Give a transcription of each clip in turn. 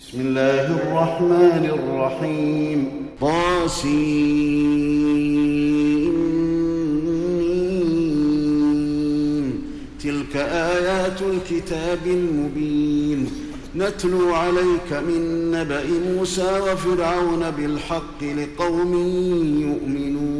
بسم الله الرحمن الرحيم طاسين تلك آيات الكتاب المبين نتلو عليك من نبأ موسى وفرعون بالحق لقوم يؤمنون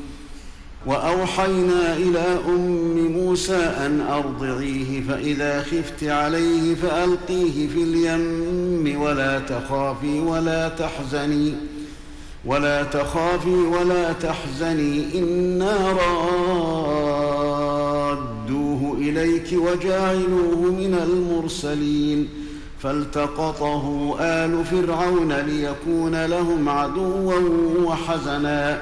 وأوحينا إلى أم موسى أن أرضعيه فإذا خفت عليه فألقيه في اليم ولا تخافي ولا تحزني ولا تخافي ولا تحزني إنا رادوه إليك وجاعلوه من المرسلين. فالتقطه آل فرعون ليكون لهم عدوا وحزنا.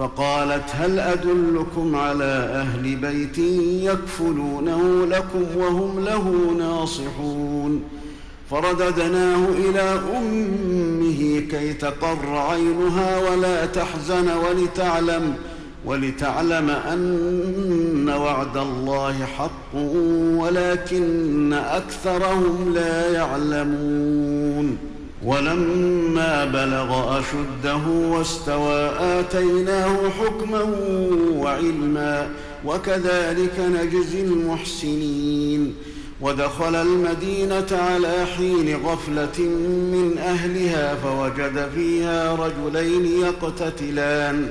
فقالت هل أدلكم على أهل بيت يكفلونه لكم وهم له ناصحون؟ فرددناه إلى أمه كي تقر عينها ولا تحزن ولتعلم ولتعلم أن وعد الله حق ولكن أكثرهم لا يعلمون. ولما بلغ أشده واستوى آتيناه حكما وعلما وكذلك نجزي المحسنين. ودخل المدينة على حين غفلة من أهلها فوجد فيها رجلين يقتتلان.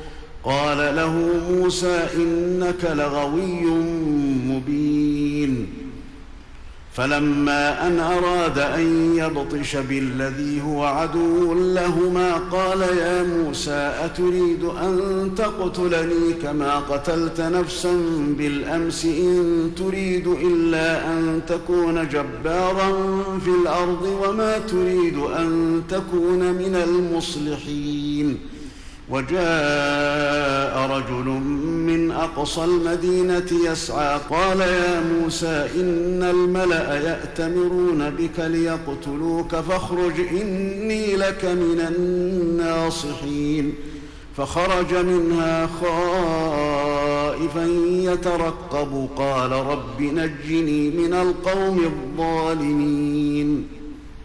قال له موسى إنك لغوي مبين. فلما أن أراد أن يبطش بالذي هو عدو لهما قال يا موسى أتريد أن تقتلني كما قتلت نفسا بالأمس إن تريد إلا أن تكون جبارا في الأرض وما تريد أن تكون من المصلحين. وجاء رجل من أقصى المدينة يسعى قال يا موسى إن الملأ يأتمرون بك ليقتلوك فاخرج إني لك من الناصحين. فخرج منها خائفا يترقب قال رب نجني من القوم الظالمين.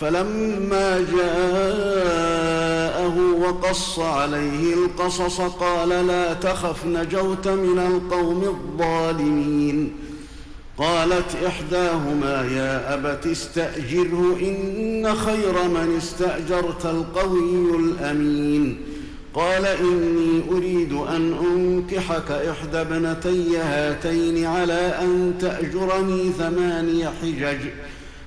فلما جاءه وقص عليه القصص قال لا تخف نجوت من القوم الظالمين. قالت إحداهما يا أبت استأجره إن خير من استأجرت القوي الأمين. قال إني أريد أن أنكحك إحدى ابنتي هاتين على أن تأجرني ثماني حجج.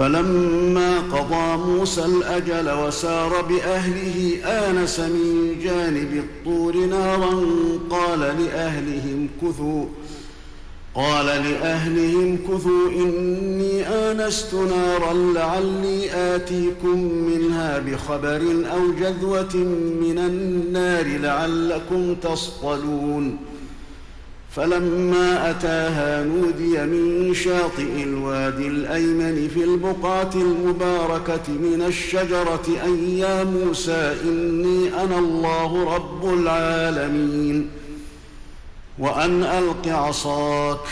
فلما قضى موسى الأجل وسار بأهله آنس من جانب الطور نارا قال لأهلهم كثوا قال لأهلهم كثوا إني آنست نارا لعلي آتيكم منها بخبر أو جذوة من النار لعلكم تصطلون. فلما أتاها نودي من شاطئ الوادي الأيمن في البقعة المباركة من الشجرة أن يا موسى إني أنا الله رب العالمين. وأن ألق عصاك.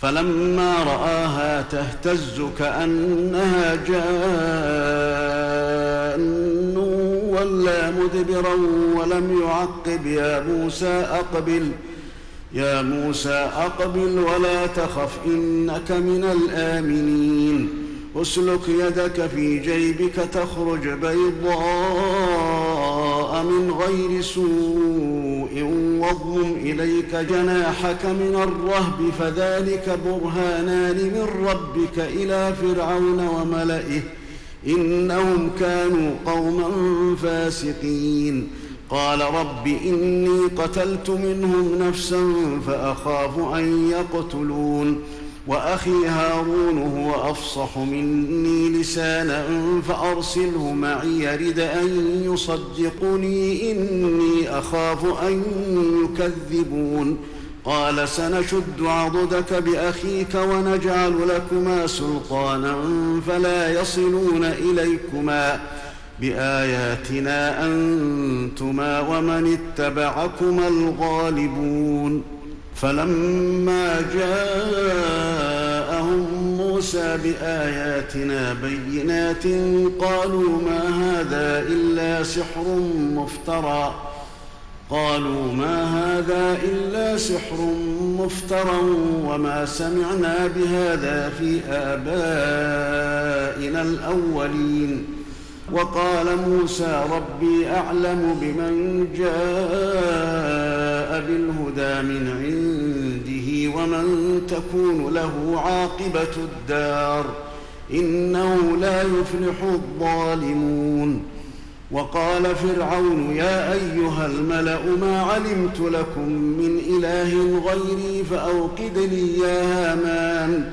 فلما رآها تهتز كأنها جان ولا مدبرا ولم يعقب يا موسى أقبل ۖ. يا موسى أقبل ولا تخف إنك من الآمنين. أسلك يدك في جيبك تخرج بيضاء من غير سوء واضم إليك جناحك من الرهب فذلك برهانان من ربك إلى فرعون وملئه. إنهم كانوا قوما فاسقين. قال رب إني قتلت منهم نفسا فأخاف أن يقتلون وأخي هارون هو أفصح مني لسانا فأرسله معي يرد أن يصدقني إني أخاف أن يكذبون قال سنشد عضدك بأخيك ونجعل لكما سلطانا فلا يصلون إليكما بآياتنا أنتما ومن اتبعكما الغالبون فلما جاءهم موسى بآياتنا بينات قالوا ما هذا إلا سحر مفترى قالوا ما هذا إلا سحر مفترى وما سمعنا بهذا في آبائنا الأولين وقال موسى ربي أعلم بمن جاء بالهدى من عنده ومن تكون له عاقبة الدار إنه لا يفلح الظالمون. وقال فرعون يا أيها الملأ ما علمت لكم من إله غيري فاوقد لي يا هامان.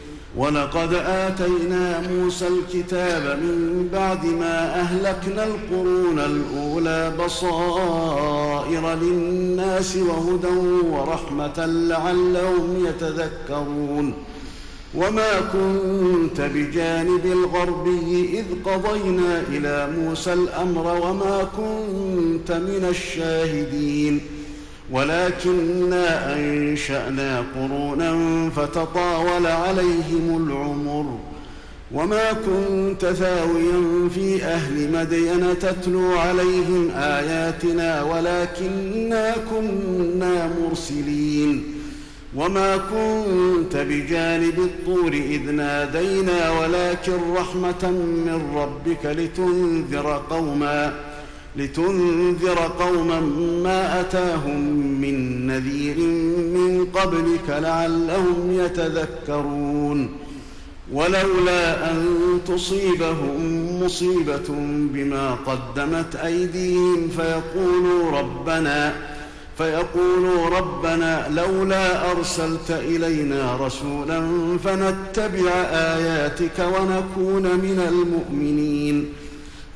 ولقد آتينا موسى الكتاب من بعد ما أهلكنا القرون الأولى بصائر للناس وهدى ورحمة لعلهم يتذكرون وما كنت بجانب الغربي إذ قضينا إلى موسى الأمر وما كنت من الشاهدين ولكنا أنشأنا قرونا فتطاول عليهم العمر. وما كنت ثاويا في أهل مدين تتلو عليهم آياتنا ولكنا كنا مرسلين. وما كنت بجانب الطور إذ نادينا ولكن رحمة من ربك لتنذر قوماً. لتنذر قوما ما أتاهم من نذير من قبلك لعلهم يتذكرون. ولولا أن تصيبهم مصيبة بما قدمت أيديهم فيقولوا ربنا فيقولوا ربنا لولا أرسلت إلينا رسولا فنتبع آياتك ونكون من المؤمنين.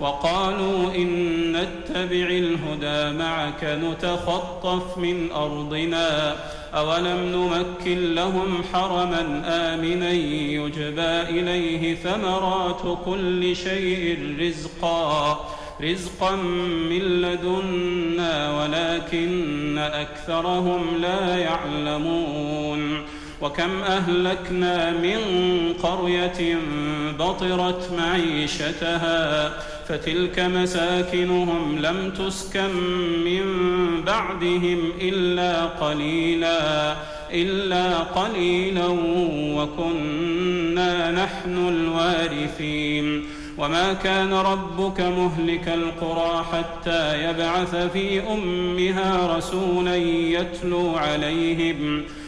وقالوا إن نتبع الهدى معك نتخطف من أرضنا أولم نمكن لهم حرما آمنا يجبى إليه ثمرات كل شيء رزقا رزقا من لدنا ولكن أكثرهم لا يعلمون. وكم أهلكنا من قرية بطرت معيشتها فتلك مساكنهم لم تسكن من بعدهم إلا قليلا إلا قليلا وكنا نحن الوارثين. وما كان ربك مهلك القرى حتى يبعث في أمها رسولا يتلو عليهم ۖ.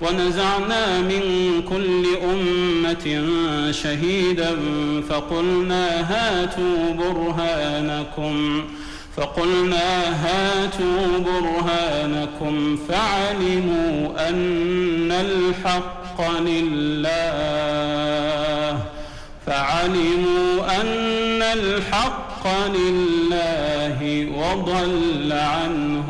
ونزعنا من كل أمة شهيدا فقلنا هاتوا برهانكم فقلنا هاتوا برهانكم فعلموا أن الحق لله فعلموا أن الحق لله وضل عنهم.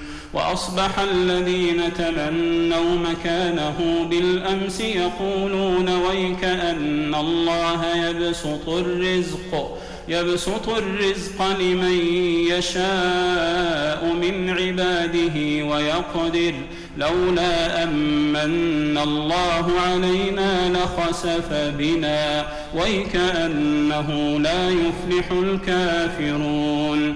وأصبح الذين تمنوا مكانه بالأمس يقولون ويك أن الله يبسط الرزق يبسط الرزق لمن يشاء من عباده ويقدر. لولا أمن الله علينا لخسف بنا. ويكأنه لا يفلح الكافرون.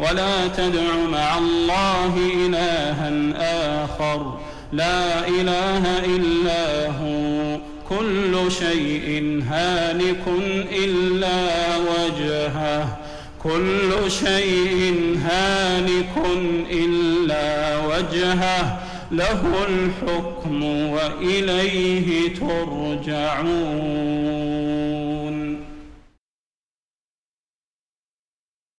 ولا تدع مع الله إلها آخر. لا إله إلا هو. كل شيء هالك إلا وجهه. كل شيء هالك إلا وجهه. له الحكم وإليه ترجعون.